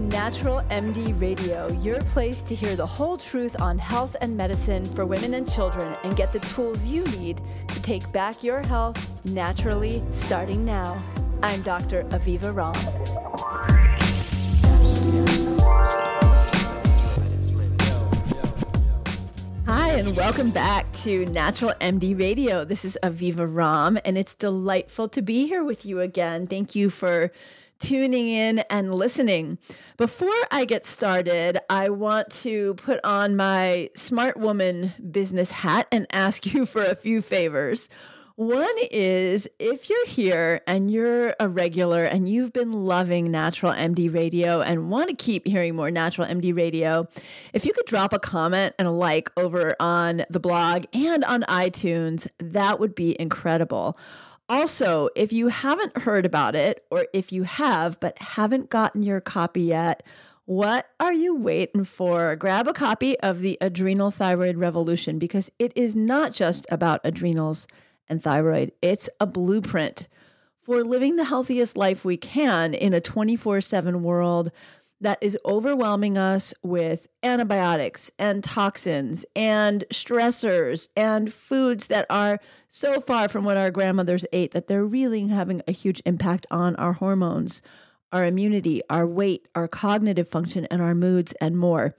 Natural MD Radio, your place to hear the whole truth on health and medicine for women and children and get the tools you need to take back your health naturally starting now. I'm Dr. Aviva Romm. Hi, and welcome back to Natural MD Radio. This is Aviva Romm, and it's delightful to be here with you again. Thank you for tuning in and listening. Before I get started, I want to put on my smart woman business hat and ask you for a few favors. One is if you're here and you're a regular and you've been loving Natural MD Radio and want to keep hearing more Natural MD Radio, if you could drop a comment and a like over on the blog and on iTunes, that would be incredible. Also, if you haven't heard about it, or if you have but haven't gotten your copy yet, what are you waiting for? Grab a copy of the Adrenal Thyroid Revolution because it is not just about adrenals and thyroid, it's a blueprint for living the healthiest life we can in a 24 7 world that is overwhelming us with antibiotics and toxins and stressors and foods that are so far from what our grandmothers ate that they're really having a huge impact on our hormones, our immunity, our weight, our cognitive function, and our moods, and more.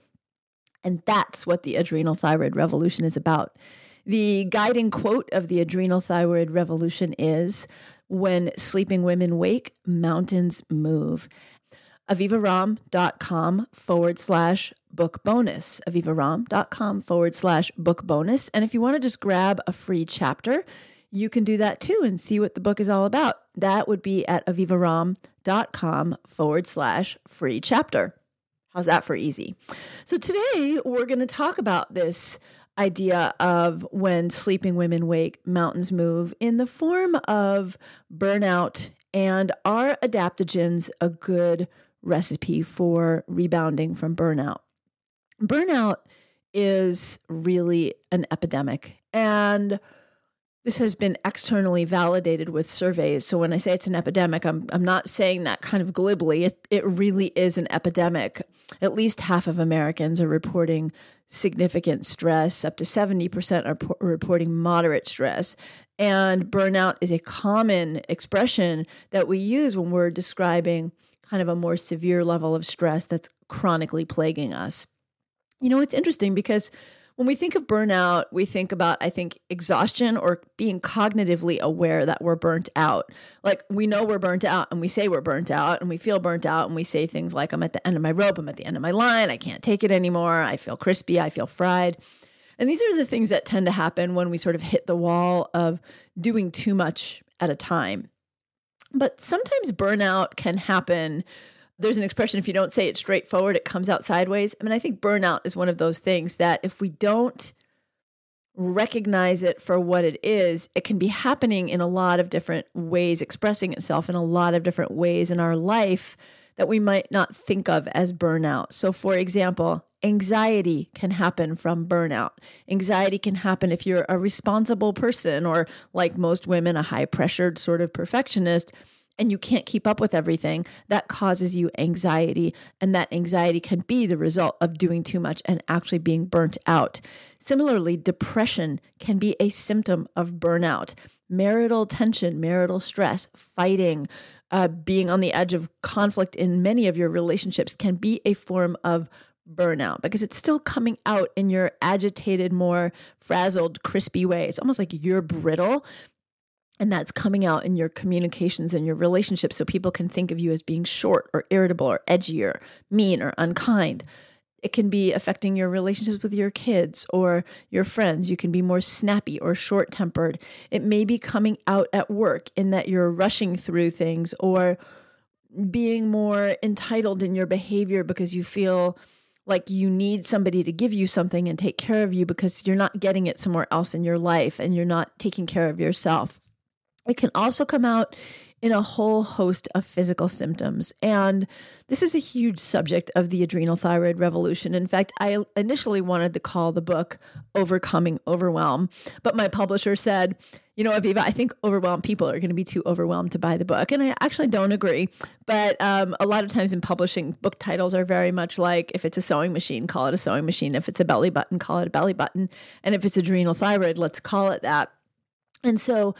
And that's what the adrenal thyroid revolution is about. The guiding quote of the adrenal thyroid revolution is when sleeping women wake, mountains move avivaromm.com forward slash book bonus. avivaromm.com forward slash book bonus. And if you want to just grab a free chapter, you can do that too and see what the book is all about. That would be at avivaromm.com forward slash free chapter. How's that for easy? So today we're going to talk about this idea of when sleeping women wake, mountains move in the form of burnout and are adaptogens a good recipe for rebounding from burnout. Burnout is really an epidemic. And this has been externally validated with surveys. So when I say it's an epidemic, I'm, I'm not saying that kind of glibly. It, it really is an epidemic. At least half of Americans are reporting significant stress, up to 70% are po- reporting moderate stress. And burnout is a common expression that we use when we're describing kind of a more severe level of stress that's chronically plaguing us. You know, it's interesting because when we think of burnout, we think about, I think, exhaustion or being cognitively aware that we're burnt out. Like we know we're burnt out and we say we're burnt out and we feel burnt out and we say things like, I'm at the end of my rope, I'm at the end of my line, I can't take it anymore, I feel crispy, I feel fried. And these are the things that tend to happen when we sort of hit the wall of doing too much at a time. But sometimes burnout can happen. There's an expression if you don't say it straightforward, it comes out sideways. I mean, I think burnout is one of those things that if we don't recognize it for what it is, it can be happening in a lot of different ways, expressing itself in a lot of different ways in our life that we might not think of as burnout. So, for example, anxiety can happen from burnout. Anxiety can happen if you're a responsible person or, like most women, a high pressured sort of perfectionist. And you can't keep up with everything, that causes you anxiety. And that anxiety can be the result of doing too much and actually being burnt out. Similarly, depression can be a symptom of burnout. Marital tension, marital stress, fighting, uh, being on the edge of conflict in many of your relationships can be a form of burnout because it's still coming out in your agitated, more frazzled, crispy way. It's almost like you're brittle. And that's coming out in your communications and your relationships. So people can think of you as being short or irritable or edgy or mean or unkind. It can be affecting your relationships with your kids or your friends. You can be more snappy or short tempered. It may be coming out at work in that you're rushing through things or being more entitled in your behavior because you feel like you need somebody to give you something and take care of you because you're not getting it somewhere else in your life and you're not taking care of yourself. It can also come out in a whole host of physical symptoms. And this is a huge subject of the adrenal thyroid revolution. In fact, I initially wanted to call the book Overcoming Overwhelm, but my publisher said, you know, Aviva, I think overwhelmed people are going to be too overwhelmed to buy the book. And I actually don't agree. But um, a lot of times in publishing, book titles are very much like if it's a sewing machine, call it a sewing machine. If it's a belly button, call it a belly button. And if it's adrenal thyroid, let's call it that. And so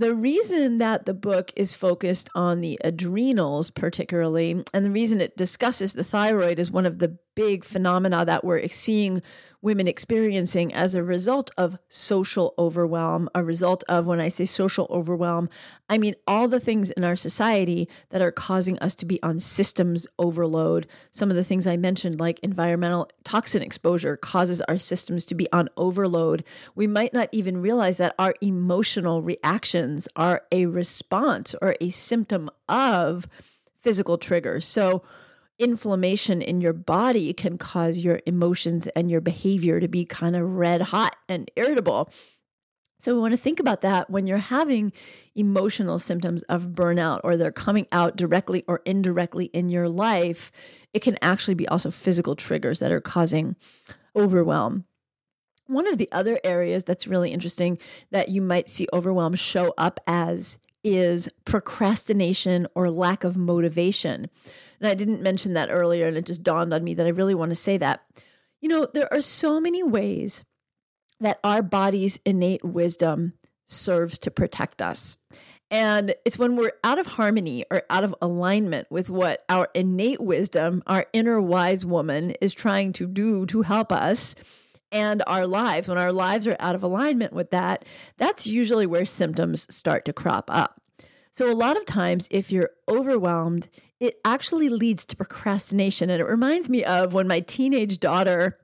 the reason that the book is focused on the adrenals, particularly, and the reason it discusses the thyroid is one of the big phenomena that we're seeing women experiencing as a result of social overwhelm, a result of, when I say social overwhelm, I mean all the things in our society that are causing us to be on systems overload. Some of the things I mentioned, like environmental toxin exposure, causes our systems to be on overload. We might not even realize that our emotional reactions are a response or a symptom of physical triggers. So, inflammation in your body can cause your emotions and your behavior to be kind of red hot and irritable. So, we want to think about that when you're having emotional symptoms of burnout or they're coming out directly or indirectly in your life. It can actually be also physical triggers that are causing overwhelm. One of the other areas that's really interesting that you might see overwhelm show up as is procrastination or lack of motivation. And I didn't mention that earlier, and it just dawned on me that I really want to say that. You know, there are so many ways that our body's innate wisdom serves to protect us. And it's when we're out of harmony or out of alignment with what our innate wisdom, our inner wise woman, is trying to do to help us and our lives, when our lives are out of alignment with that, that's usually where symptoms start to crop up. So, a lot of times, if you're overwhelmed, it actually leads to procrastination. And it reminds me of when my teenage daughter,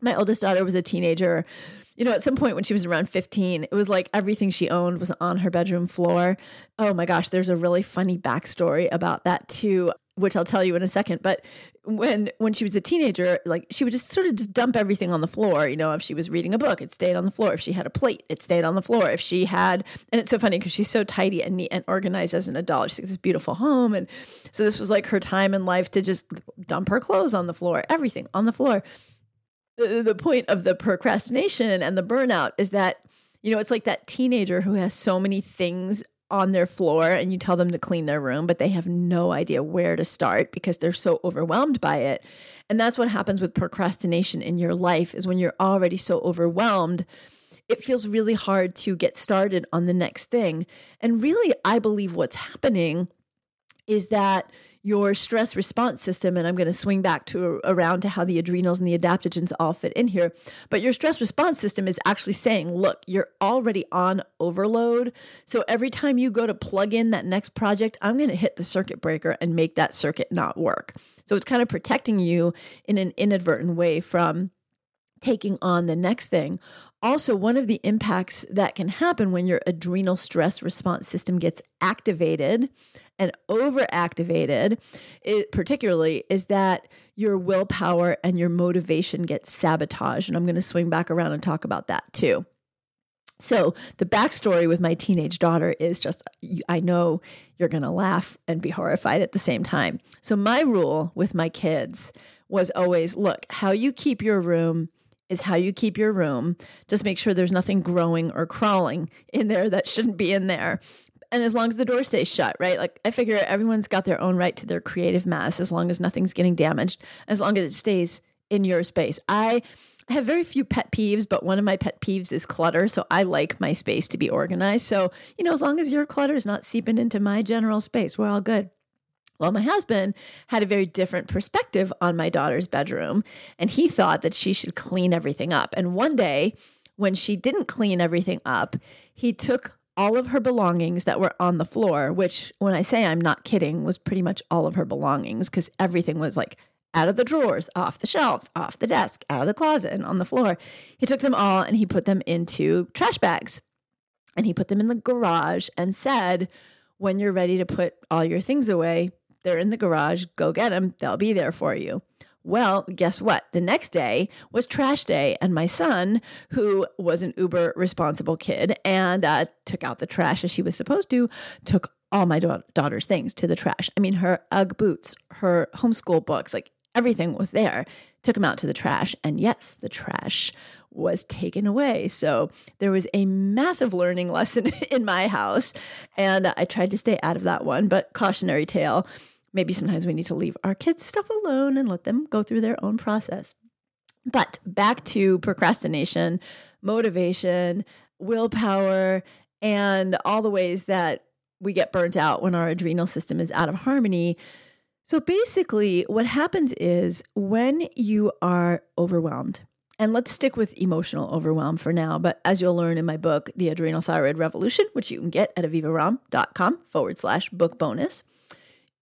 my oldest daughter was a teenager. You know, at some point when she was around 15, it was like everything she owned was on her bedroom floor. Oh my gosh, there's a really funny backstory about that too which I'll tell you in a second. But when when she was a teenager, like she would just sort of just dump everything on the floor. You know, if she was reading a book, it stayed on the floor. If she had a plate, it stayed on the floor. If she had, and it's so funny because she's so tidy and neat and organized as an adult. She's got this beautiful home, and so this was like her time in life to just dump her clothes on the floor, everything on the floor. The, the point of the procrastination and the burnout is that you know, it's like that teenager who has so many things on their floor and you tell them to clean their room, but they have no idea where to start because they're so overwhelmed by it. And that's what happens with procrastination in your life is when you're already so overwhelmed, it feels really hard to get started on the next thing. And really, I believe what's happening is that your stress response system, and I'm going to swing back to around to how the adrenals and the adaptogens all fit in here. But your stress response system is actually saying, look, you're already on overload. So every time you go to plug in that next project, I'm going to hit the circuit breaker and make that circuit not work. So it's kind of protecting you in an inadvertent way from taking on the next thing. Also, one of the impacts that can happen when your adrenal stress response system gets activated and overactivated, it, particularly, is that your willpower and your motivation get sabotaged. And I'm going to swing back around and talk about that too. So, the backstory with my teenage daughter is just I know you're going to laugh and be horrified at the same time. So, my rule with my kids was always look, how you keep your room is how you keep your room. Just make sure there's nothing growing or crawling in there that shouldn't be in there and as long as the door stays shut, right? Like I figure everyone's got their own right to their creative mass as long as nothing's getting damaged, as long as it stays in your space. I have very few pet peeves, but one of my pet peeves is clutter. So I like my space to be organized. So, you know, as long as your clutter is not seeping into my general space, we're all good. Well, my husband had a very different perspective on my daughter's bedroom, and he thought that she should clean everything up. And one day, when she didn't clean everything up, he took all of her belongings that were on the floor, which, when I say I'm not kidding, was pretty much all of her belongings because everything was like out of the drawers, off the shelves, off the desk, out of the closet, and on the floor. He took them all and he put them into trash bags and he put them in the garage and said, When you're ready to put all your things away, they're in the garage, go get them, they'll be there for you. Well, guess what? The next day was trash day, and my son, who was an uber responsible kid and uh, took out the trash as she was supposed to, took all my da- daughter's things to the trash. I mean, her Ugg boots, her homeschool books, like everything was there. Took them out to the trash, and yes, the trash was taken away. So there was a massive learning lesson in my house. And I tried to stay out of that one, but cautionary tale. Maybe sometimes we need to leave our kids' stuff alone and let them go through their own process. But back to procrastination, motivation, willpower, and all the ways that we get burnt out when our adrenal system is out of harmony. So basically, what happens is when you are overwhelmed, and let's stick with emotional overwhelm for now. But as you'll learn in my book, The Adrenal Thyroid Revolution, which you can get at avivaromm.com forward slash book bonus,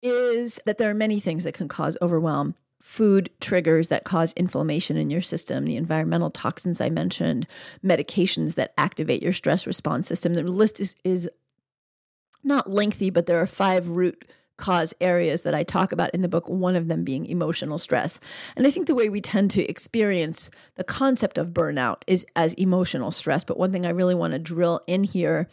is that there are many things that can cause overwhelm. Food triggers that cause inflammation in your system, the environmental toxins I mentioned, medications that activate your stress response system. The list is, is not lengthy, but there are five root cause areas that I talk about in the book, one of them being emotional stress. And I think the way we tend to experience the concept of burnout is as emotional stress. But one thing I really want to drill in here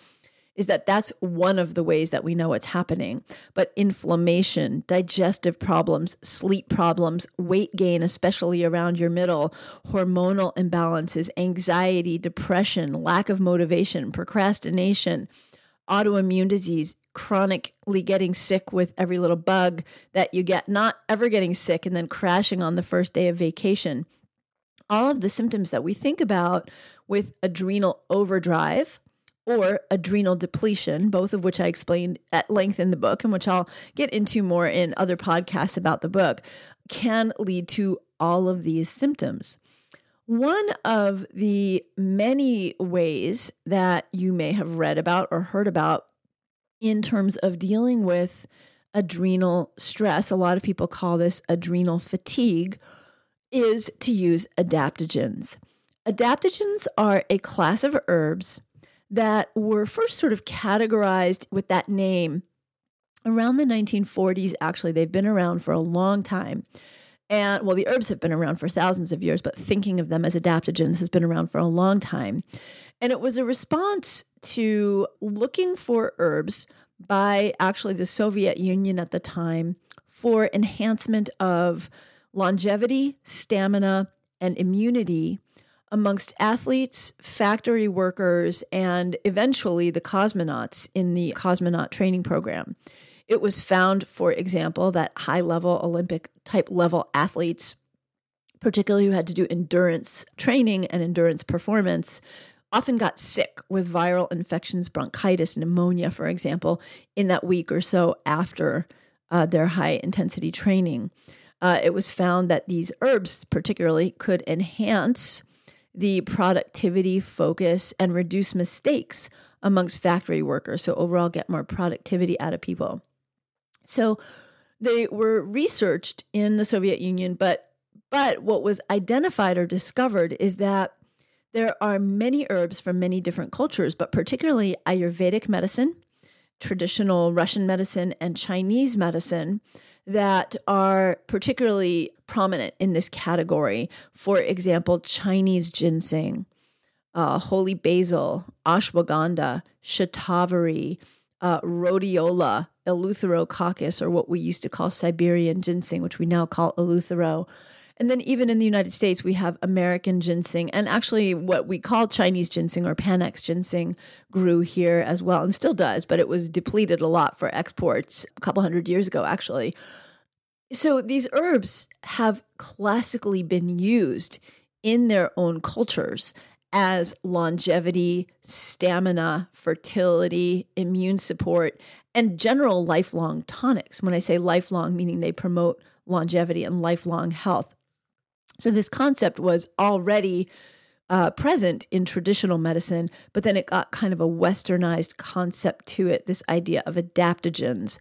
is that that's one of the ways that we know it's happening. But inflammation, digestive problems, sleep problems, weight gain, especially around your middle, hormonal imbalances, anxiety, depression, lack of motivation, procrastination, autoimmune disease, chronically getting sick with every little bug that you get, not ever getting sick and then crashing on the first day of vacation. All of the symptoms that we think about with adrenal overdrive or adrenal depletion, both of which I explained at length in the book and which I'll get into more in other podcasts about the book, can lead to all of these symptoms. One of the many ways that you may have read about or heard about in terms of dealing with adrenal stress, a lot of people call this adrenal fatigue, is to use adaptogens. Adaptogens are a class of herbs that were first sort of categorized with that name around the 1940s. Actually, they've been around for a long time. And well, the herbs have been around for thousands of years, but thinking of them as adaptogens has been around for a long time. And it was a response to looking for herbs by actually the Soviet Union at the time for enhancement of longevity, stamina, and immunity amongst athletes, factory workers, and eventually the cosmonauts in the cosmonaut training program. It was found, for example, that high level Olympic type level athletes, particularly who had to do endurance training and endurance performance, often got sick with viral infections, bronchitis, pneumonia, for example, in that week or so after uh, their high intensity training. Uh, it was found that these herbs, particularly, could enhance the productivity, focus, and reduce mistakes amongst factory workers. So, overall, get more productivity out of people. So, they were researched in the Soviet Union, but but what was identified or discovered is that there are many herbs from many different cultures, but particularly Ayurvedic medicine, traditional Russian medicine, and Chinese medicine that are particularly prominent in this category. For example, Chinese ginseng, uh, holy basil, ashwagandha, shatavari, uh, rhodiola, eleutherococcus, or what we used to call Siberian ginseng, which we now call eleuthero, and then even in the United States, we have American ginseng and actually what we call Chinese ginseng or Panax ginseng grew here as well and still does, but it was depleted a lot for exports a couple hundred years ago, actually. So these herbs have classically been used in their own cultures as longevity, stamina, fertility, immune support, and general lifelong tonics. When I say lifelong, meaning they promote longevity and lifelong health. So this concept was already uh, present in traditional medicine, but then it got kind of a westernized concept to it this idea of adaptogens.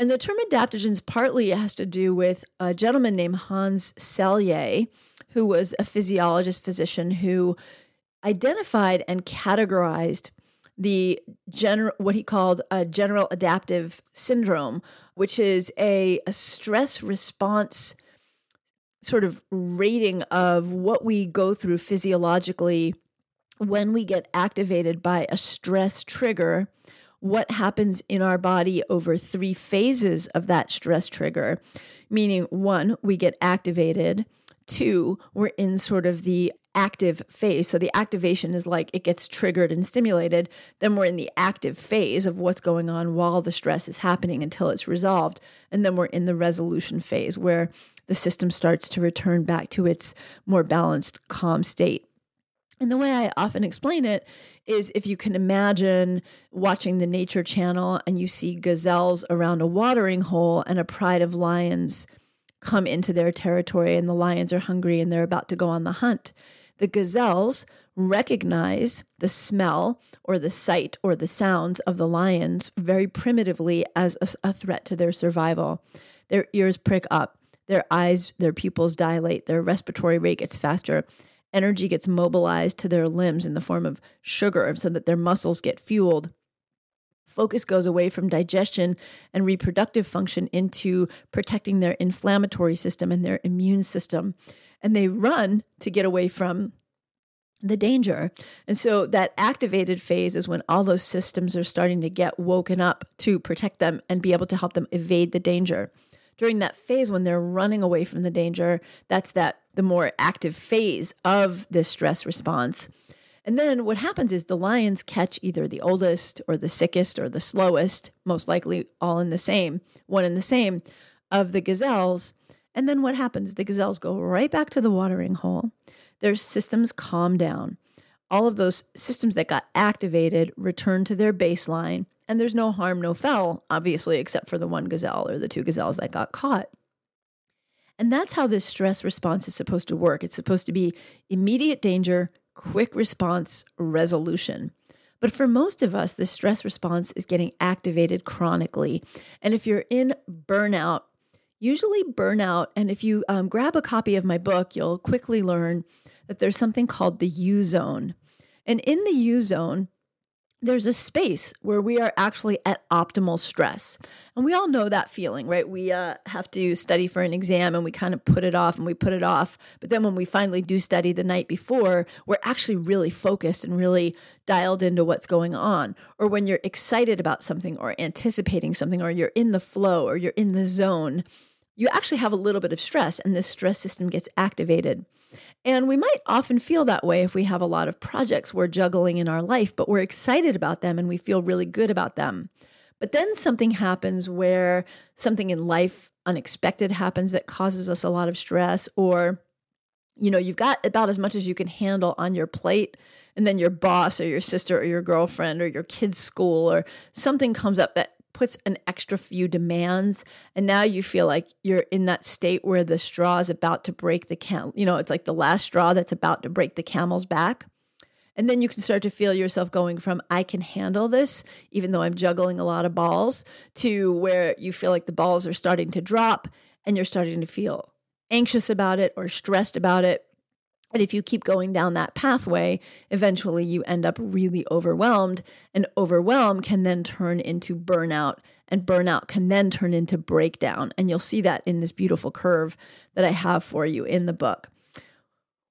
And the term adaptogens partly has to do with a gentleman named Hans Selye, who was a physiologist physician who identified and categorized the general what he called a general adaptive syndrome, which is a, a stress response sort of rating of what we go through physiologically when we get activated by a stress trigger, what happens in our body over three phases of that stress trigger. Meaning, one, we get activated. Two, we're in sort of the active phase. So the activation is like it gets triggered and stimulated. Then we're in the active phase of what's going on while the stress is happening until it's resolved. And then we're in the resolution phase where the system starts to return back to its more balanced, calm state. And the way I often explain it is if you can imagine watching the Nature Channel and you see gazelles around a watering hole and a pride of lions come into their territory and the lions are hungry and they're about to go on the hunt. The gazelles recognize the smell or the sight or the sounds of the lions very primitively as a, a threat to their survival. Their ears prick up, their eyes, their pupils dilate, their respiratory rate gets faster energy gets mobilized to their limbs in the form of sugar so that their muscles get fueled. Focus goes away from digestion and reproductive function into protecting their inflammatory system and their immune system. And they run to get away from the danger. And so that activated phase is when all those systems are starting to get woken up to protect them and be able to help them evade the danger during that phase when they're running away from the danger, that's that the more active phase of this stress response. And then what happens is the lions catch either the oldest or the sickest or the slowest, most likely all in the same, one in the same, of the gazelles. And then what happens? The gazelles go right back to the watering hole. Their systems calm down all of those systems that got activated return to their baseline, and there's no harm, no foul, obviously, except for the one gazelle or the two gazelles that got caught. And that's how this stress response is supposed to work. It's supposed to be immediate danger, quick response, resolution. But for most of us, this stress response is getting activated chronically. And if you're in burnout, usually burnout, and if you um, grab a copy of my book, you'll quickly learn that there's something called the U zone. And in the U zone, there's a space where we are actually at optimal stress. And we all know that feeling, right? We uh, have to study for an exam and we kind of put it off and we put it off. But then when we finally do study the night before, we're actually really focused and really dialed into what's going on. Or when you're excited about something or anticipating something or you're in the flow or you're in the zone, you actually have a little bit of stress and this stress system gets activated. And we might often feel that way if we have a lot of projects we're juggling in our life, but we're excited about them and we feel really good about them. But then something happens where something in life unexpected happens that causes us a lot of stress, or, you know, you've got about as much as you can handle on your plate. And then your boss or your sister or your girlfriend or your kid's school or something comes up that puts an extra few demands and now you feel like you're in that state where the straw is about to break the cam you know it's like the last straw that's about to break the camel's back. And then you can start to feel yourself going from i can handle this even though i'm juggling a lot of balls to where you feel like the balls are starting to drop and you're starting to feel anxious about it or stressed about it and if you keep going down that pathway, eventually you end up really overwhelmed, and overwhelm can then turn into burnout, and burnout can then turn into breakdown. And you'll see that in this beautiful curve that I have for you in the book.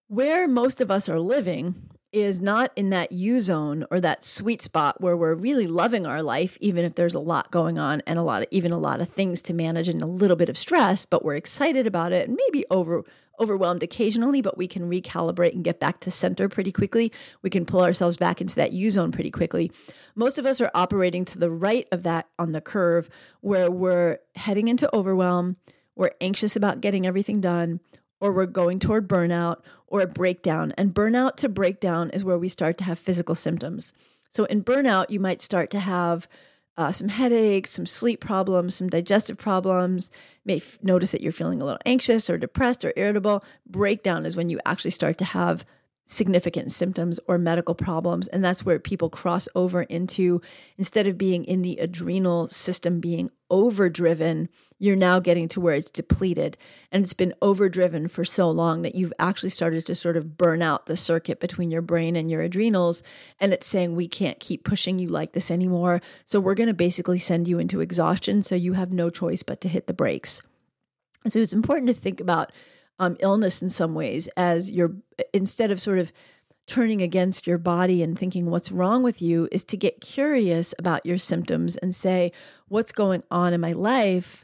Where most of us are living is not in that U zone or that sweet spot where we're really loving our life, even if there's a lot going on and a lot of even a lot of things to manage and a little bit of stress, but we're excited about it and maybe over overwhelmed occasionally, but we can recalibrate and get back to center pretty quickly. We can pull ourselves back into that U zone pretty quickly. Most of us are operating to the right of that on the curve where we're heading into overwhelm, we're anxious about getting everything done, or we're going toward burnout or a breakdown. And burnout to breakdown is where we start to have physical symptoms. So in burnout, you might start to have uh, some headaches, some sleep problems, some digestive problems. May f- notice that you're feeling a little anxious or depressed or irritable. Breakdown is when you actually start to have significant symptoms or medical problems. And that's where people cross over into instead of being in the adrenal system being overdriven, you're now getting to where it's depleted. And it's been overdriven for so long that you've actually started to sort of burn out the circuit between your brain and your adrenals. And it's saying, we can't keep pushing you like this anymore. So we're going to basically send you into exhaustion. So you have no choice but to hit the brakes. So it's important to think about um, illness in some ways as you're instead of sort of turning against your body and thinking what's wrong with you is to get curious about your symptoms and say what's going on in my life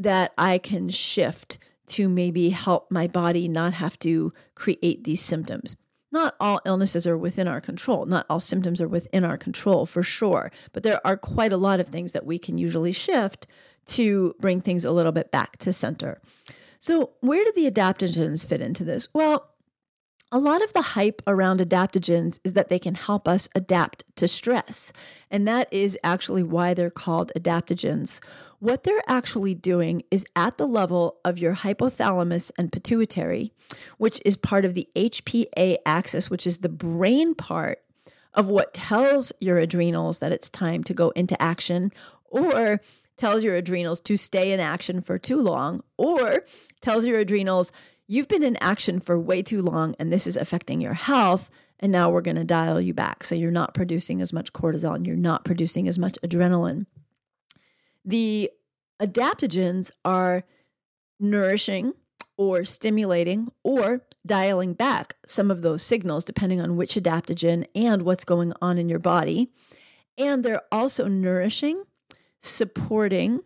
that I can shift to maybe help my body not have to create these symptoms. not all illnesses are within our control. Not all symptoms are within our control for sure. But there are quite a lot of things that we can usually shift to bring things a little bit back to center. So, where do the adaptogens fit into this? Well, a lot of the hype around adaptogens is that they can help us adapt to stress. And that is actually why they're called adaptogens. What they're actually doing is at the level of your hypothalamus and pituitary, which is part of the HPA axis, which is the brain part of what tells your adrenals that it's time to go into action or tells your adrenals to stay in action for too long or tells your adrenals you've been in action for way too long and this is affecting your health. And now we're going to dial you back. So you're not producing as much cortisol and you're not producing as much adrenaline. The adaptogens are nourishing or stimulating or dialing back some of those signals, depending on which adaptogen and what's going on in your body. And they're also nourishing, supporting,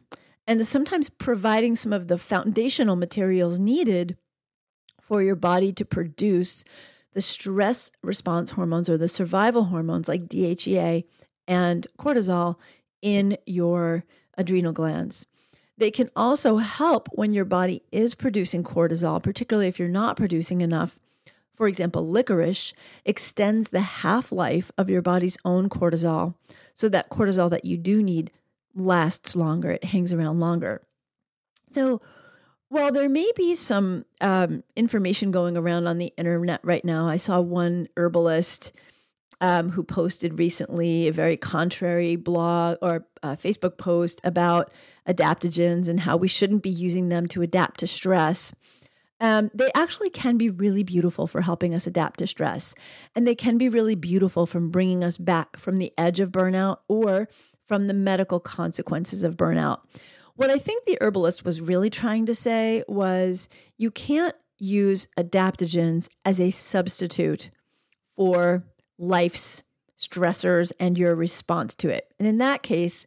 and sometimes providing some of the foundational materials needed for your body to produce the stress response hormones or the survival hormones like DHEA and cortisol in your adrenal glands. They can also help when your body is producing cortisol, particularly if you're not producing enough. For example, licorice extends the half life of your body's own cortisol so that cortisol that you do need lasts longer, it hangs around longer. So, well, there may be some um, information going around on the internet right now. I saw one herbalist um, who posted recently a very contrary blog or uh, Facebook post about adaptogens and how we shouldn't be using them to adapt to stress. Um, they actually can be really beautiful for helping us adapt to stress. And they can be really beautiful from bringing us back from the edge of burnout or from the medical consequences of burnout. What I think the herbalist was really trying to say was you can't use adaptogens as a substitute for life's stressors and your response to it. And in that case,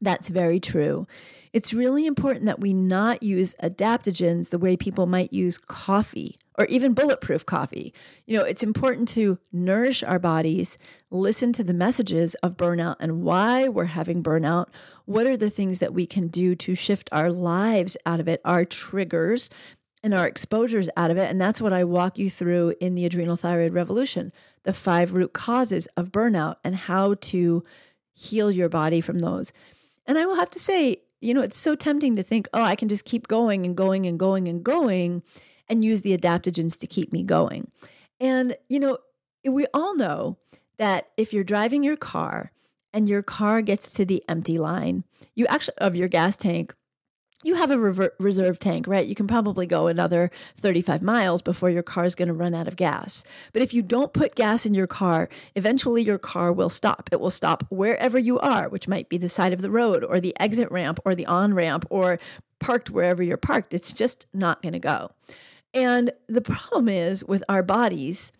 that's very true. It's really important that we not use adaptogens the way people might use coffee or even bulletproof coffee. You know, it's important to nourish our bodies, listen to the messages of burnout and why we're having burnout. What are the things that we can do to shift our lives out of it, our triggers and our exposures out of it? And that's what I walk you through in the Adrenal Thyroid Revolution the five root causes of burnout and how to heal your body from those. And I will have to say, you know, it's so tempting to think, oh, I can just keep going and going and going and going and use the adaptogens to keep me going. And, you know, we all know that if you're driving your car and your car gets to the empty line, you actually, of your gas tank, you have a rever- reserve tank, right? You can probably go another 35 miles before your car is going to run out of gas. But if you don't put gas in your car, eventually your car will stop. It will stop wherever you are, which might be the side of the road or the exit ramp or the on ramp or parked wherever you're parked. It's just not going to go. And the problem is with our bodies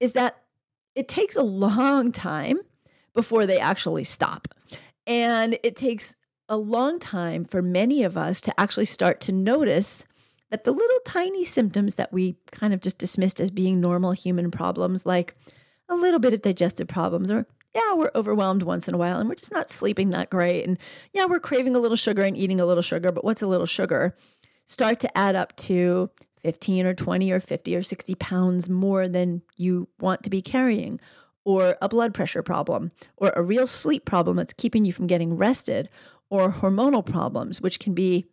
is that it takes a long time before they actually stop. And it takes a long time for many of us to actually start to notice that the little tiny symptoms that we kind of just dismissed as being normal human problems, like a little bit of digestive problems, or yeah, we're overwhelmed once in a while and we're just not sleeping that great. And yeah, we're craving a little sugar and eating a little sugar, but what's a little sugar? Start to add up to 15 or 20 or 50 or 60 pounds more than you want to be carrying, or a blood pressure problem, or a real sleep problem that's keeping you from getting rested, or hormonal problems, which can be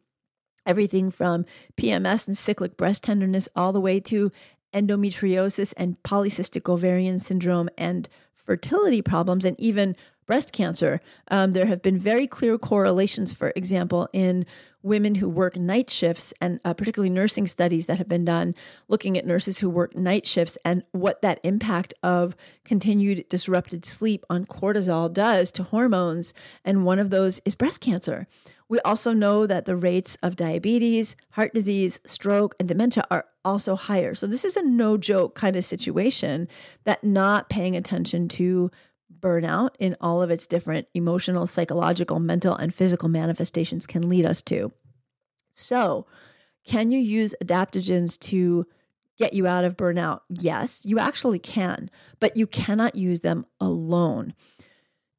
everything from PMS and cyclic breast tenderness all the way to endometriosis and polycystic ovarian syndrome and fertility problems and even breast cancer. Um, there have been very clear correlations, for example, in women who work night shifts and uh, particularly nursing studies that have been done looking at nurses who work night shifts and what that impact of continued disrupted sleep on cortisol does to hormones. And one of those is breast cancer. We also know that the rates of diabetes, heart disease, stroke, and dementia are also higher. So, this is a no joke kind of situation that not paying attention to burnout in all of its different emotional, psychological, mental, and physical manifestations can lead us to. So, can you use adaptogens to get you out of burnout? Yes, you actually can, but you cannot use them alone.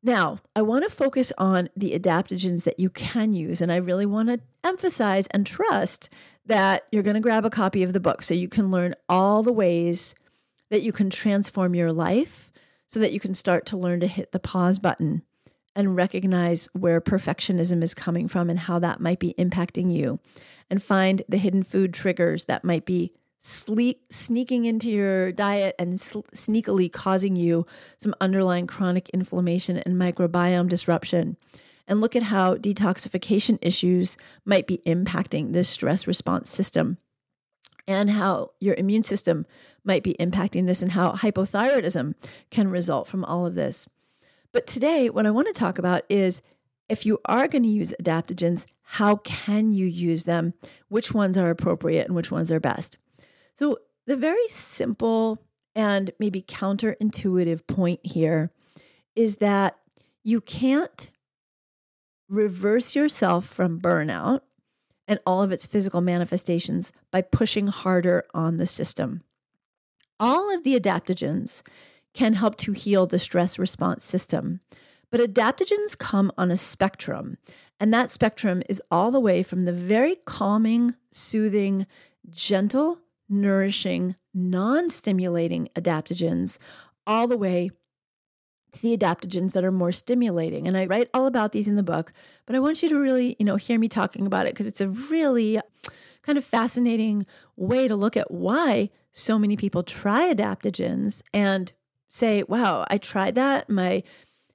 Now, I want to focus on the adaptogens that you can use, and I really want to emphasize and trust that you're going to grab a copy of the book so you can learn all the ways that you can transform your life so that you can start to learn to hit the pause button and recognize where perfectionism is coming from and how that might be impacting you, and find the hidden food triggers that might be sleep sneaking into your diet and sl- sneakily causing you some underlying chronic inflammation and microbiome disruption. And look at how detoxification issues might be impacting this stress response system. And how your immune system might be impacting this and how hypothyroidism can result from all of this. But today, what I want to talk about is if you are going to use adaptogens, how can you use them? Which ones are appropriate and which ones are best? So, the very simple and maybe counterintuitive point here is that you can't reverse yourself from burnout and all of its physical manifestations by pushing harder on the system. All of the adaptogens can help to heal the stress response system, but adaptogens come on a spectrum, and that spectrum is all the way from the very calming, soothing, gentle nourishing, non stimulating adaptogens, all the way to the adaptogens that are more stimulating. And I write all about these in the book, but I want you to really, you know, hear me talking about it because it's a really kind of fascinating way to look at why so many people try adaptogens and say, wow, I tried that. My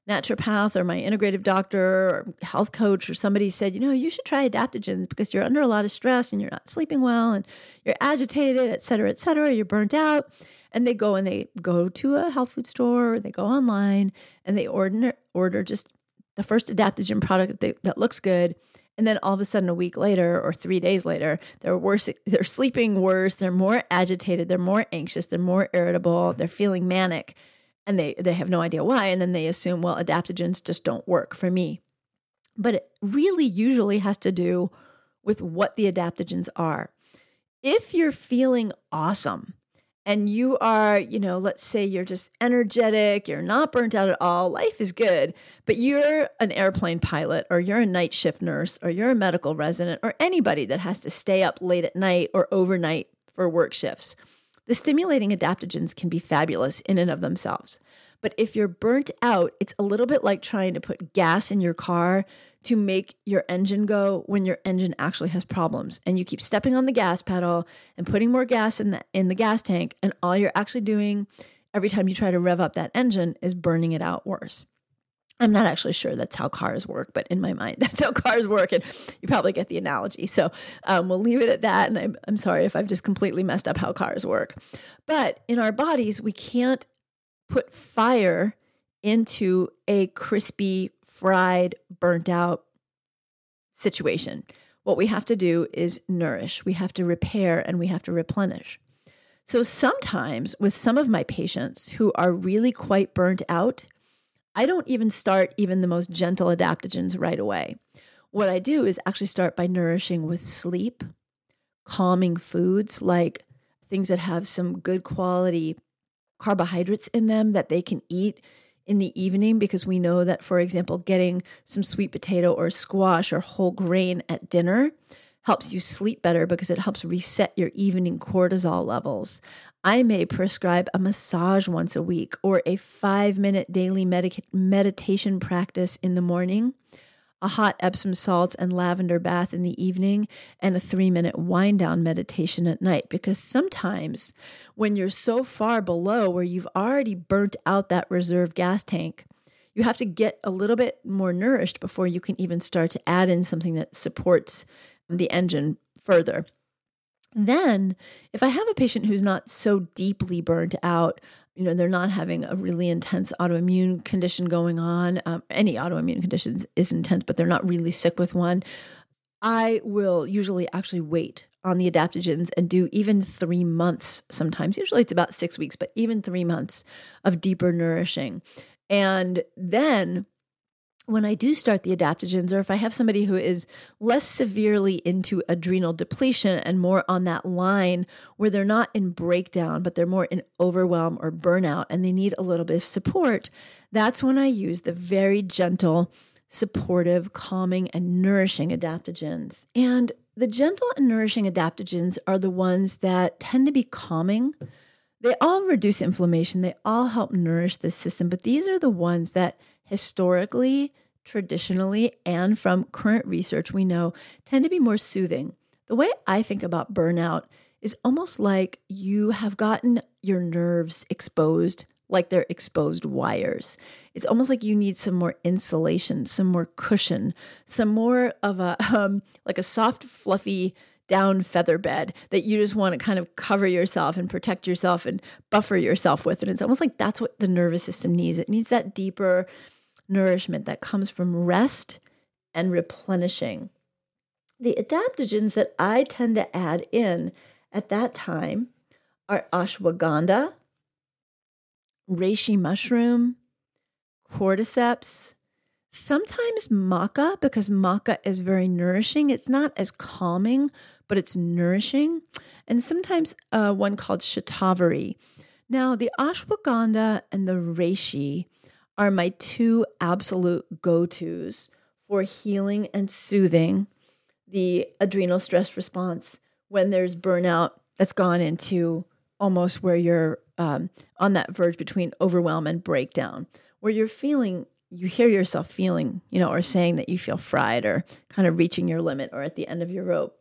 naturopath or my integrative doctor or health coach or somebody said, you know, you should try adaptogens because you're under a lot of stress and you're not sleeping well and you're agitated, et cetera, et cetera, you're burnt out. And they go and they go to a health food store, or they go online and they order order just the first adaptogen product that, they, that looks good. And then all of a sudden, a week later or three days later, they're worse. They're sleeping worse. They're more agitated. They're more anxious. They're more irritable. They're feeling manic and they they have no idea why and then they assume well adaptogens just don't work for me but it really usually has to do with what the adaptogens are if you're feeling awesome and you are, you know, let's say you're just energetic, you're not burnt out at all, life is good, but you're an airplane pilot or you're a night shift nurse or you're a medical resident or anybody that has to stay up late at night or overnight for work shifts. The stimulating adaptogens can be fabulous in and of themselves. But if you're burnt out, it's a little bit like trying to put gas in your car to make your engine go when your engine actually has problems. And you keep stepping on the gas pedal and putting more gas in the in the gas tank and all you're actually doing every time you try to rev up that engine is burning it out worse. I'm not actually sure that's how cars work, but in my mind, that's how cars work. And you probably get the analogy. So um, we'll leave it at that. And I'm, I'm sorry if I've just completely messed up how cars work. But in our bodies, we can't put fire into a crispy, fried, burnt out situation. What we have to do is nourish, we have to repair, and we have to replenish. So sometimes with some of my patients who are really quite burnt out, I don't even start even the most gentle adaptogens right away. What I do is actually start by nourishing with sleep, calming foods like things that have some good quality carbohydrates in them that they can eat in the evening because we know that, for example, getting some sweet potato or squash or whole grain at dinner helps you sleep better because it helps reset your evening cortisol levels. I may prescribe a massage once a week or a five minute daily medica- meditation practice in the morning, a hot Epsom salts and lavender bath in the evening, and a three minute wind down meditation at night. Because sometimes when you're so far below where you've already burnt out that reserve gas tank, you have to get a little bit more nourished before you can even start to add in something that supports the engine further. Then, if I have a patient who's not so deeply burnt out, you know, they're not having a really intense autoimmune condition going on. Um, any autoimmune conditions is intense, but they're not really sick with one. I will usually actually wait on the adaptogens and do even three months sometimes. Usually it's about six weeks, but even three months of deeper nourishing. And then when I do start the adaptogens, or if I have somebody who is less severely into adrenal depletion and more on that line where they're not in breakdown, but they're more in overwhelm or burnout and they need a little bit of support, that's when I use the very gentle, supportive, calming, and nourishing adaptogens. And the gentle and nourishing adaptogens are the ones that tend to be calming. They all reduce inflammation, they all help nourish the system, but these are the ones that historically, traditionally, and from current research we know tend to be more soothing. The way I think about burnout is almost like you have gotten your nerves exposed like they're exposed wires. It's almost like you need some more insulation, some more cushion, some more of a um, like a soft, fluffy down feather bed that you just want to kind of cover yourself and protect yourself and buffer yourself with. And it's almost like that's what the nervous system needs. It needs that deeper nourishment that comes from rest and replenishing. The adaptogens that I tend to add in at that time are ashwagandha, reishi mushroom, cordyceps, sometimes maca, because maca is very nourishing. It's not as calming, but it's nourishing. And sometimes uh, one called shatavari. Now, the ashwagandha and the reishi are my two absolute go tos for healing and soothing the adrenal stress response when there's burnout that's gone into almost where you're um, on that verge between overwhelm and breakdown, where you're feeling, you hear yourself feeling, you know, or saying that you feel fried or kind of reaching your limit or at the end of your rope.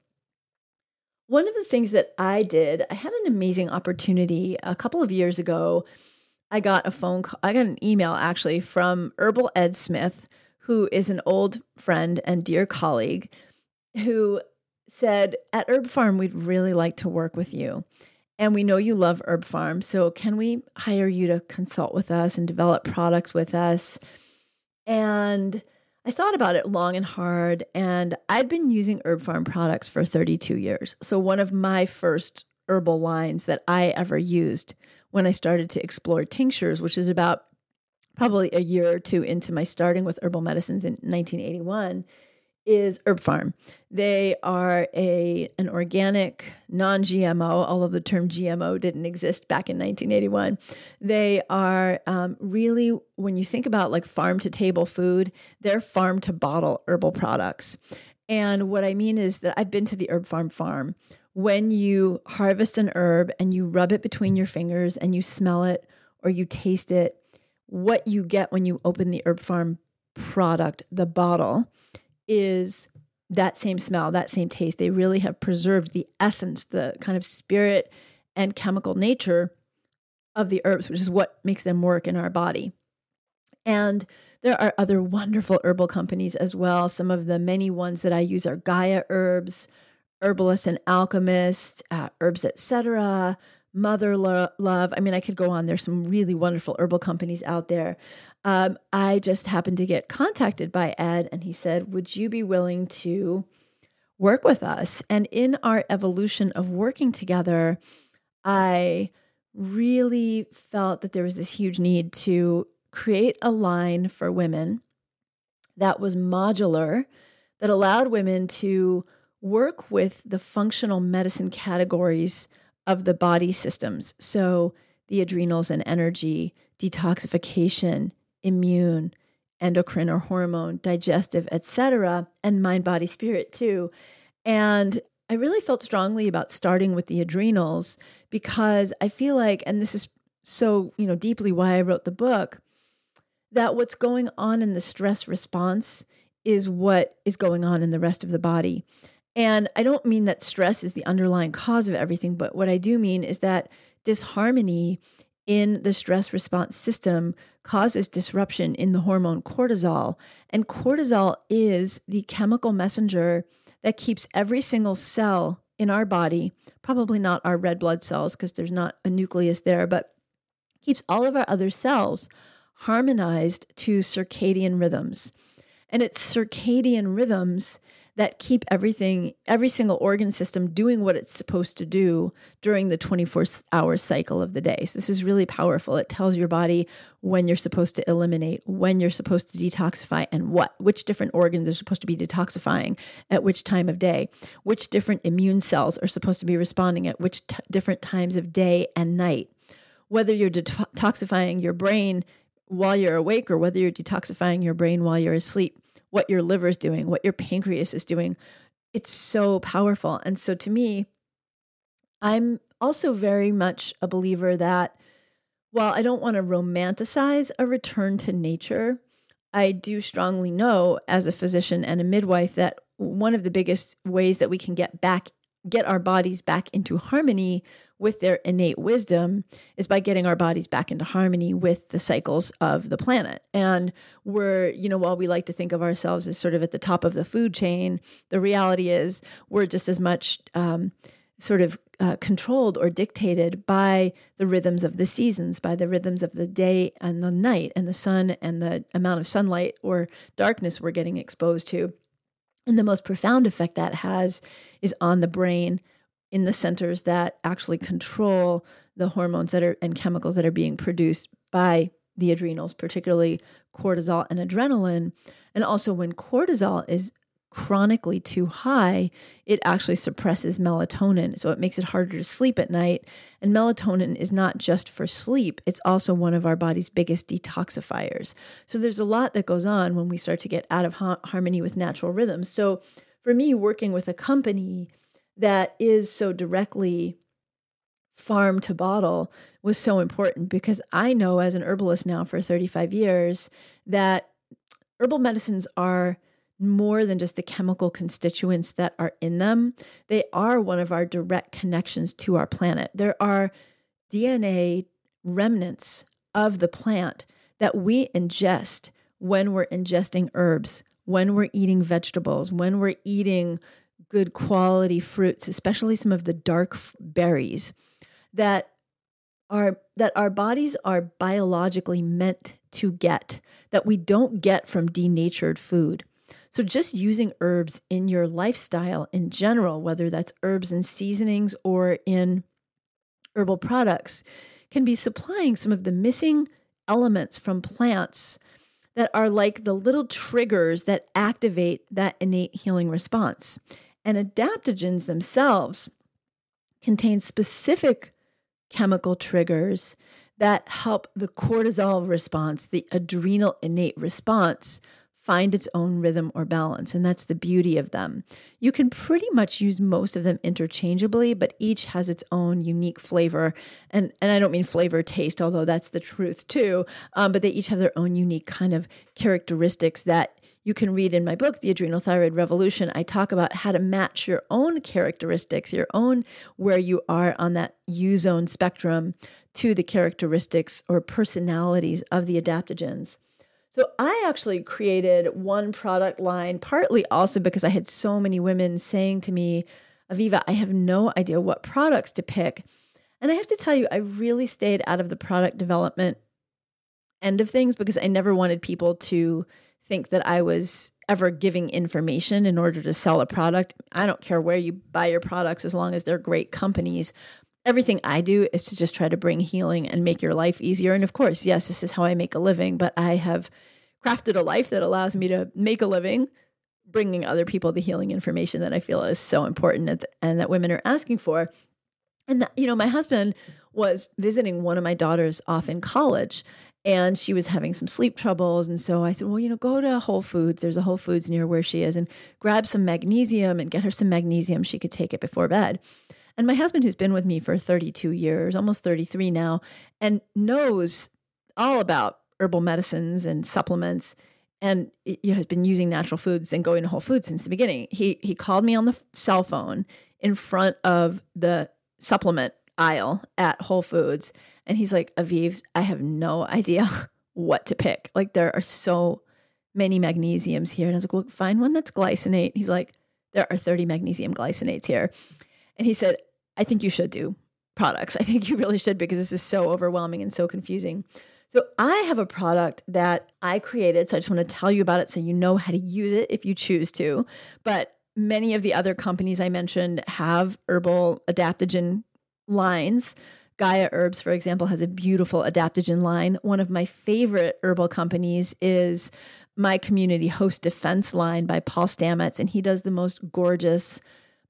One of the things that I did, I had an amazing opportunity a couple of years ago I got a phone call, I got an email actually from Herbal Ed Smith, who is an old friend and dear colleague, who said, At Herb Pharm, we'd really like to work with you. And we know you love Herb Pharm. So can we hire you to consult with us and develop products with us? And I thought about it long and hard. And I'd been using Herb Pharm products for 32 years. So one of my first herbal lines that I ever used when I started to explore tinctures, which is about probably a year or two into my starting with herbal medicines in 1981 is Herb Pharm. They are a an organic, non-GMO, although the term GMO didn't exist back in 1981. They are um, really, when you think about like farm to table food, they're farm to bottle herbal products. And what I mean is that I've been to the Herb Pharm farm when you harvest an herb and you rub it between your fingers and you smell it or you taste it, what you get when you open the Herb Pharm product, the bottle, is that same smell, that same taste. They really have preserved the essence, the kind of spirit and chemical nature of the herbs, which is what makes them work in our body. And there are other wonderful herbal companies as well. Some of the many ones that I use are Gaia Herbs, Herbalist and Alchemist, uh, Herbs Etc., Mother Lo- Love. I mean, I could go on. There's some really wonderful herbal companies out there. Um, I just happened to get contacted by Ed, and he said, Would you be willing to work with us? And in our evolution of working together, I really felt that there was this huge need to create a line for women that was modular, that allowed women to work with the functional medicine categories of the body systems. So, the adrenals and energy, detoxification, immune, endocrine or hormone, digestive, etc., and mind, body, spirit too. And I really felt strongly about starting with the adrenals because I feel like, and this is so, you know, deeply why I wrote the book, that what's going on in the stress response is what is going on in the rest of the body. And I don't mean that stress is the underlying cause of everything, but what I do mean is that disharmony in the stress response system causes disruption in the hormone cortisol. And cortisol is the chemical messenger that keeps every single cell in our body, probably not our red blood cells because there's not a nucleus there, but keeps all of our other cells harmonized to circadian rhythms. And it's circadian rhythms that keep everything, every single organ system doing what it's supposed to do during the 24 hour cycle of the day. So, this is really powerful. It tells your body when you're supposed to eliminate, when you're supposed to detoxify, and what, which different organs are supposed to be detoxifying at which time of day, which different immune cells are supposed to be responding at which t- different times of day and night. Whether you're detoxifying your brain while you're awake or whether you're detoxifying your brain while you're asleep what your liver is doing, what your pancreas is doing. It's so powerful. And so to me, I'm also very much a believer that while I don't want to romanticize a return to nature, I do strongly know as a physician and a midwife that one of the biggest ways that we can get back get our bodies back into harmony with their innate wisdom is by getting our bodies back into harmony with the cycles of the planet. And we're, you know, while we like to think of ourselves as sort of at the top of the food chain, the reality is we're just as much um, sort of uh, controlled or dictated by the rhythms of the seasons, by the rhythms of the day and the night, and the sun and the amount of sunlight or darkness we're getting exposed to. And the most profound effect that has is on the brain in the centers that actually control the hormones that are and chemicals that are being produced by the adrenals, particularly cortisol and adrenaline. And also, when cortisol is chronically too high, it actually suppresses melatonin. So it makes it harder to sleep at night. And melatonin is not just for sleep, it's also one of our body's biggest detoxifiers. So there's a lot that goes on when we start to get out of ha- harmony with natural rhythms. So for me, working with a company that is so directly farm to bottle was so important because I know as an herbalist now for 35 years that herbal medicines are more than just the chemical constituents that are in them. They are one of our direct connections to our planet. There are DNA remnants of the plant that we ingest when we're ingesting herbs, when we're eating vegetables, when we're eating good quality fruits, especially some of the dark berries that are that our bodies are biologically meant to get that we don't get from denatured food. So, just using herbs in your lifestyle in general, whether that's herbs and seasonings or in herbal products, can be supplying some of the missing elements from plants that are like the little triggers that activate that innate healing response. And adaptogens themselves contain specific chemical triggers that help the cortisol response, the adrenal innate response, find its own rhythm or balance. And that's the beauty of them. You can pretty much use most of them interchangeably, but each has its own unique flavor. And, and I don't mean flavor taste, although that's the truth too, um, but they each have their own unique kind of characteristics that you can read in my book, The Adrenal Thyroid Revolution. I talk about how to match your own characteristics, your own where you are on that U zone spectrum to the characteristics or personalities of the adaptogens. So I actually created one product line, partly also because I had so many women saying to me, Aviva, I have no idea what products to pick. And I have to tell you, I really stayed out of the product development end of things because I never wanted people to think that I was ever giving information in order to sell a product. I don't care where you buy your products as long as they're great companies. Everything I do is to just try to bring healing and make your life easier. And of course, yes, this is how I make a living, but I have crafted a life that allows me to make a living bringing other people the healing information that I feel is so important and that women are asking for. And, you know, my husband was visiting one of my daughters off in college and she was having some sleep troubles. And so I said, well, you know, go to Whole Foods. There's a Whole Foods near where she is and grab some magnesium and get her some magnesium. She could take it before bed. And my husband, who's been with me for 32 years, almost 33 now, and knows all about herbal medicines and supplements and has been using natural foods and going to Whole Foods since the beginning. He he called me on the cell phone in front of the supplement aisle at Whole Foods and he's like, "Aviv, I have no idea what to pick. Like there are so many magnesiums here." And I was like, "Well, find one that's glycinate." He's like, "There are 30 magnesium glycinates here." And he said, I think you should do products. I think you really should because this is so overwhelming and so confusing. So, I have a product that I created. So, I just want to tell you about it so you know how to use it if you choose to. But many of the other companies I mentioned have herbal adaptogen lines. Gaia Herbs, for example, has a beautiful adaptogen line. One of my favorite herbal companies is my community host defense line by Paul Stamets, and he does the most gorgeous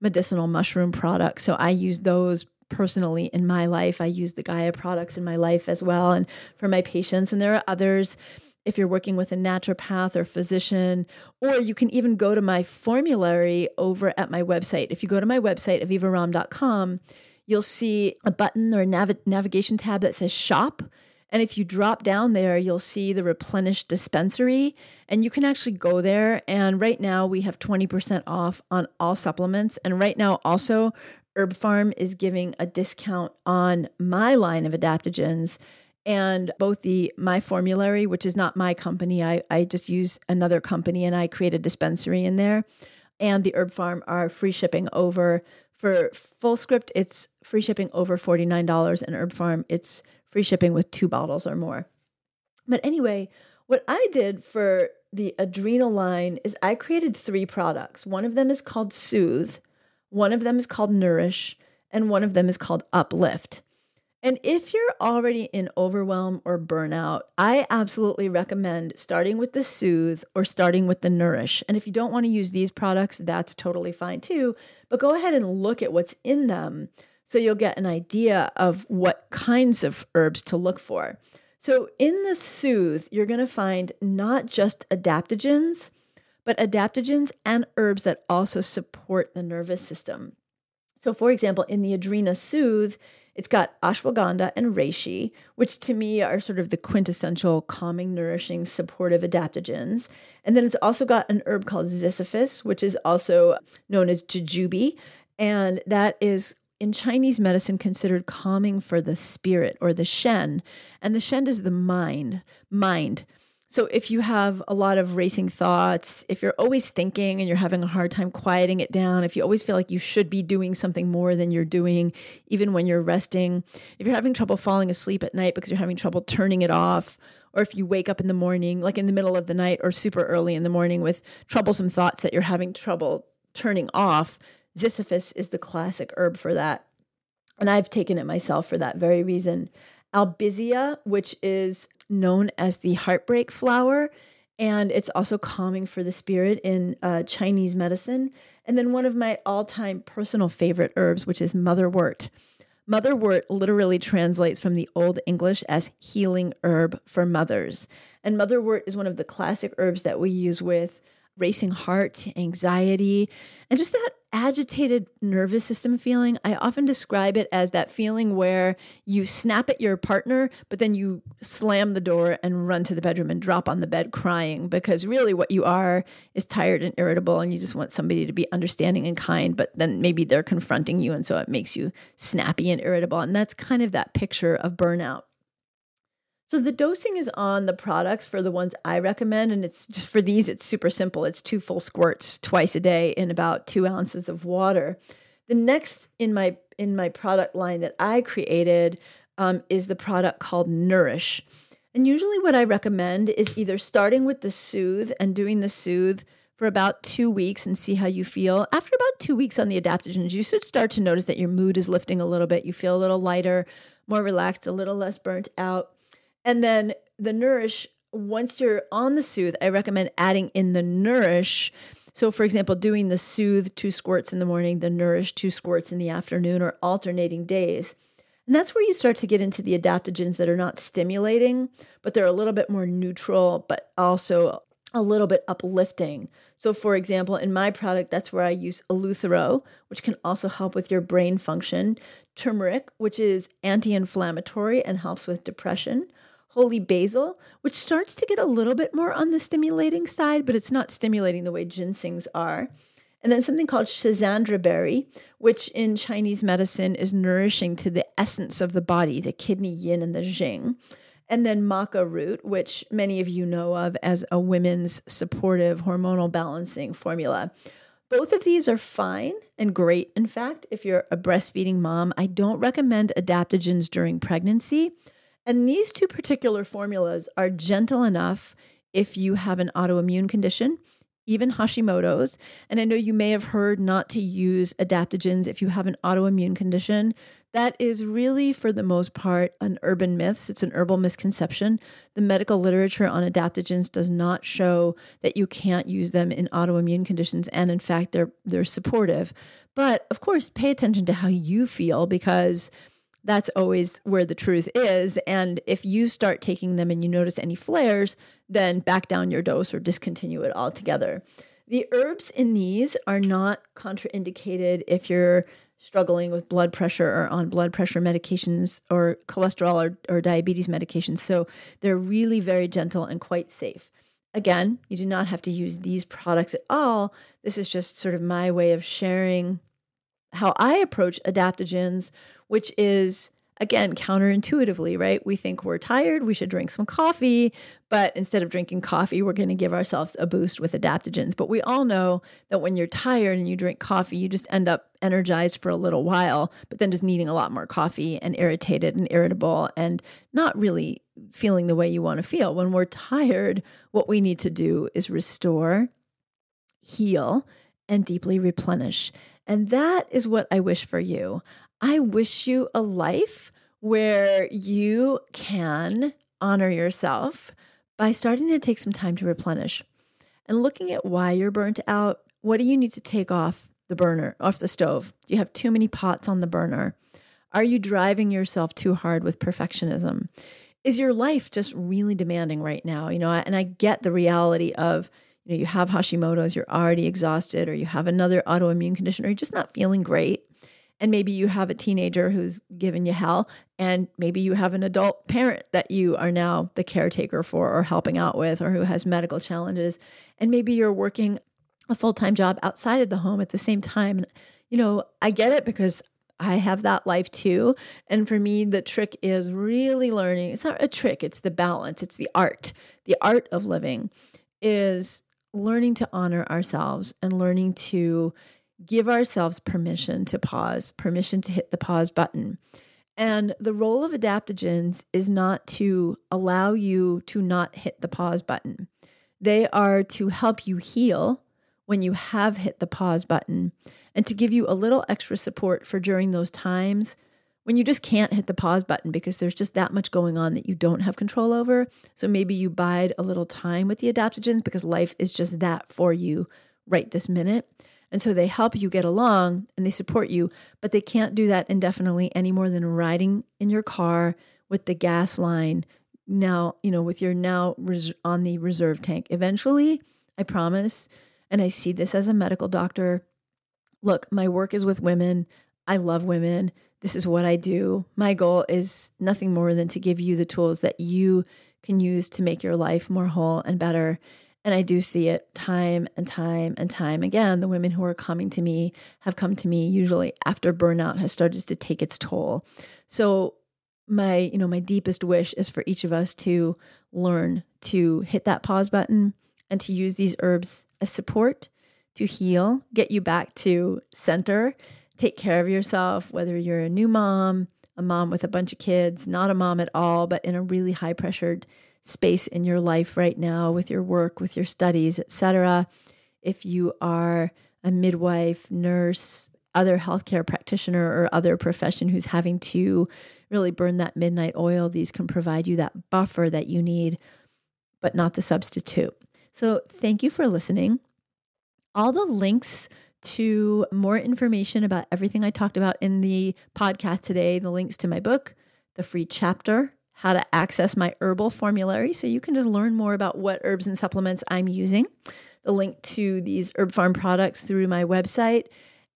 medicinal mushroom products. So I use those personally in my life. I use the Gaia products in my life as well and for my patients. And there are others if you're working with a naturopath or physician, or you can even go to my formulary over at my website. If you go to my website, avivaromm.com, you'll see a button or a nav- navigation tab that says shop. And if you drop down there, you'll see the replenish dispensary, and you can actually go there. And right now, we have 20% off on all supplements. And right now, also, Herb Pharm is giving a discount on my line of adaptogens and both the my formulary which is not my company i, I just use another company and i create a dispensary in there and the Herb Pharm are free shipping over for Fullscript, it's free shipping over $49 and Herb Pharm, it's free shipping with two bottles or more. But anyway what i did for the adrenal line is i created three products. One of them is called soothe one of them is called nourish and one of them is called uplift and if you're already in overwhelm or burnout, I absolutely recommend starting with the Soothe or starting with the Nourish. And if you don't want to use these products, that's totally fine too. But go ahead and look at what's in them so you'll get an idea of what kinds of herbs to look for. So in the Soothe, you're going to find not just adaptogens, but adaptogens and herbs that also support the nervous system. So, for example, in the Adrena Soothe, it's got ashwagandha and reishi, which to me are sort of the quintessential calming, nourishing, supportive adaptogens. And then it's also got an herb called ziziphus, which is also known as jujube. And that is in Chinese medicine considered calming for the spirit or the shen. And the shen is the mind, mind. So, if you have a lot of racing thoughts, if you're always thinking and you're having a hard time quieting it down, if you always feel like you should be doing something more than you're doing, even when you're resting, if you're having trouble falling asleep at night because you're having trouble turning it off, or if you wake up in the morning, like in the middle of the night or super early in the morning with troublesome thoughts that you're having trouble turning off, Ziziphus is the classic herb for that. And I've taken it myself for that very reason. Albizia, which is known as the heartbreak flower. And it's also calming for the spirit in uh, Chinese medicine. And then one of my all time personal favorite herbs, which is motherwort. Motherwort literally translates from the Old English as healing herb for mothers. And motherwort is one of the classic herbs that we use with racing heart, anxiety, and just that agitated nervous system feeling. I often describe it as that feeling where you snap at your partner, but then you slam the door and run to the bedroom and drop on the bed crying because really what you are is tired and irritable and you just want somebody to be understanding and kind, but then maybe they're confronting you and so it makes you snappy and irritable. And that's kind of that picture of burnout. So the dosing is on the products for the ones I recommend, and it's just for these. It's super simple. It's two full squirts twice a day in about two ounces of water. The next in my in my product line that I created um, is the product called Nourish. And usually, what I recommend is either starting with the Soothe and doing the Soothe for about two weeks and see how you feel. After about two weeks on the adaptogens, you should start to notice that your mood is lifting a little bit. You feel a little lighter, more relaxed, a little less burnt out. And then the nourish, once you're on the soothe, I recommend adding in the nourish. So, for example, doing the soothe two squirts in the morning, the nourish two squirts in the afternoon, or alternating days. And that's where you start to get into the adaptogens that are not stimulating, but they're a little bit more neutral, but also a little bit uplifting. So, for example, in my product, that's where I use eleuthero, which can also help with your brain function, turmeric, which is anti inflammatory and helps with depression, holy basil, which starts to get a little bit more on the stimulating side, but it's not stimulating the way ginsengs are. And then something called Schisandra berry, which in Chinese medicine is nourishing to the essence of the body, the kidney yin and the jing. And then maca root, which many of you know of as a women's supportive hormonal balancing formula. Both of these are fine and great. In fact, if you're a breastfeeding mom, I don't recommend adaptogens during pregnancy and these two particular formulas are gentle enough if you have an autoimmune condition, even Hashimoto's. And I know you may have heard not to use adaptogens if you have an autoimmune condition. That is really, for the most part, an urban myth. It's an herbal misconception. The medical literature on adaptogens does not show that you can't use them in autoimmune conditions, and in fact, they're they're supportive. But of course, pay attention to how you feel because that's always where the truth is. And if you start taking them and you notice any flares, then back down your dose or discontinue it altogether. The herbs in these are not contraindicated if you're struggling with blood pressure or on blood pressure medications or cholesterol or, or diabetes medications. So they're really very gentle and quite safe. Again, you do not have to use these products at all. This is just sort of my way of sharing how I approach adaptogens, which is again counterintuitively, right? We think we're tired, we should drink some coffee, but instead of drinking coffee, we're going to give ourselves a boost with adaptogens. But we all know that when you're tired and you drink coffee, you just end up energized for a little while, but then just needing a lot more coffee and irritated and irritable and not really feeling the way you want to feel. When we're tired, what we need to do is restore, heal, and deeply replenish. And that is what I wish for you. I wish you a life where you can honor yourself by starting to take some time to replenish and looking at why you're burnt out. What do you need to take off the burner, off the stove? Do you have too many pots on the burner? Are you driving yourself too hard with perfectionism? Is your life just really demanding right now? You know, and I get the reality of, you know, you have Hashimoto's, you're already exhausted, or you have another autoimmune condition, or you're just not feeling great and maybe you have a teenager who's given you hell and maybe you have an adult parent that you are now the caretaker for or helping out with or who has medical challenges and maybe you're working a full-time job outside of the home at the same time and you know i get it because I have that life too. And for me, the trick is really learning. It's not a trick, it's the balance, it's the art. The art of living is learning to honor ourselves and learning to give ourselves permission to pause, permission to hit the pause button. And the role of adaptogens is not to allow you to not hit the pause button. They are to help you heal when you have hit the pause button and to give you a little extra support for during those times when you just can't hit the pause button because there's just that much going on that you don't have control over. So maybe you bide a little time with the adaptogens because life is just that for you right this minute. And so they help you get along and they support you, but they can't do that indefinitely any more than riding in your car with the gas line now, you know, with your now res- on the reserve tank. Eventually, I promise, and I see this as a medical doctor. Look, my work is with women. I love women. This is what I do. My goal is nothing more than to give you the tools that you can use to make your life more whole and better. And I do see it time and time and time again. The women who are coming to me have come to me usually after burnout has started to take its toll. So my, you know, my deepest wish is for each of us to learn to hit that pause button and to use these herbs as support to heal, get you back to center, take care of yourself, whether you're a new mom, a mom with a bunch of kids, not a mom at all, but in a really high pressured space in your life right now with your work, with your studies, etc. If you are a midwife, nurse, other healthcare practitioner or other profession who's having to really burn that midnight oil, these can provide you that buffer that you need, but not the substitute. So, thank you for listening. All the links to more information about everything I talked about in the podcast today, the links to my book, the free chapter how to access my herbal formulary so you can just learn more about what herbs and supplements I'm using. The link to these Herb Pharm products through my website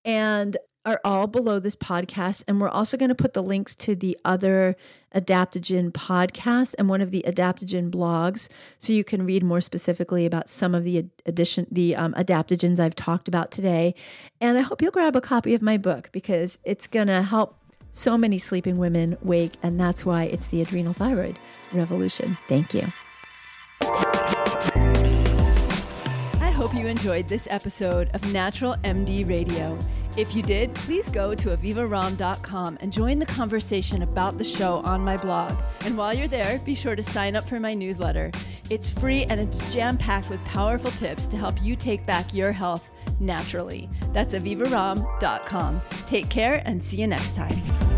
and are all below this podcast. And we're also going to put the links to the other adaptogen podcasts and one of the adaptogen blogs so you can read more specifically about some of the addition the um, adaptogens I've talked about today. And I hope you'll grab a copy of my book because it's going to help so many sleeping women wake, and that's why it's the adrenal thyroid revolution. Thank you I hope you enjoyed this episode of Natural MD Radio. If you did, please go to avivaromm.com and join the conversation about the show on my blog. And while you're there, be sure to sign up for my newsletter. It's free and it's jam packed with powerful tips to help you take back your health naturally. That's avivaromm.com. Take care and see you next time.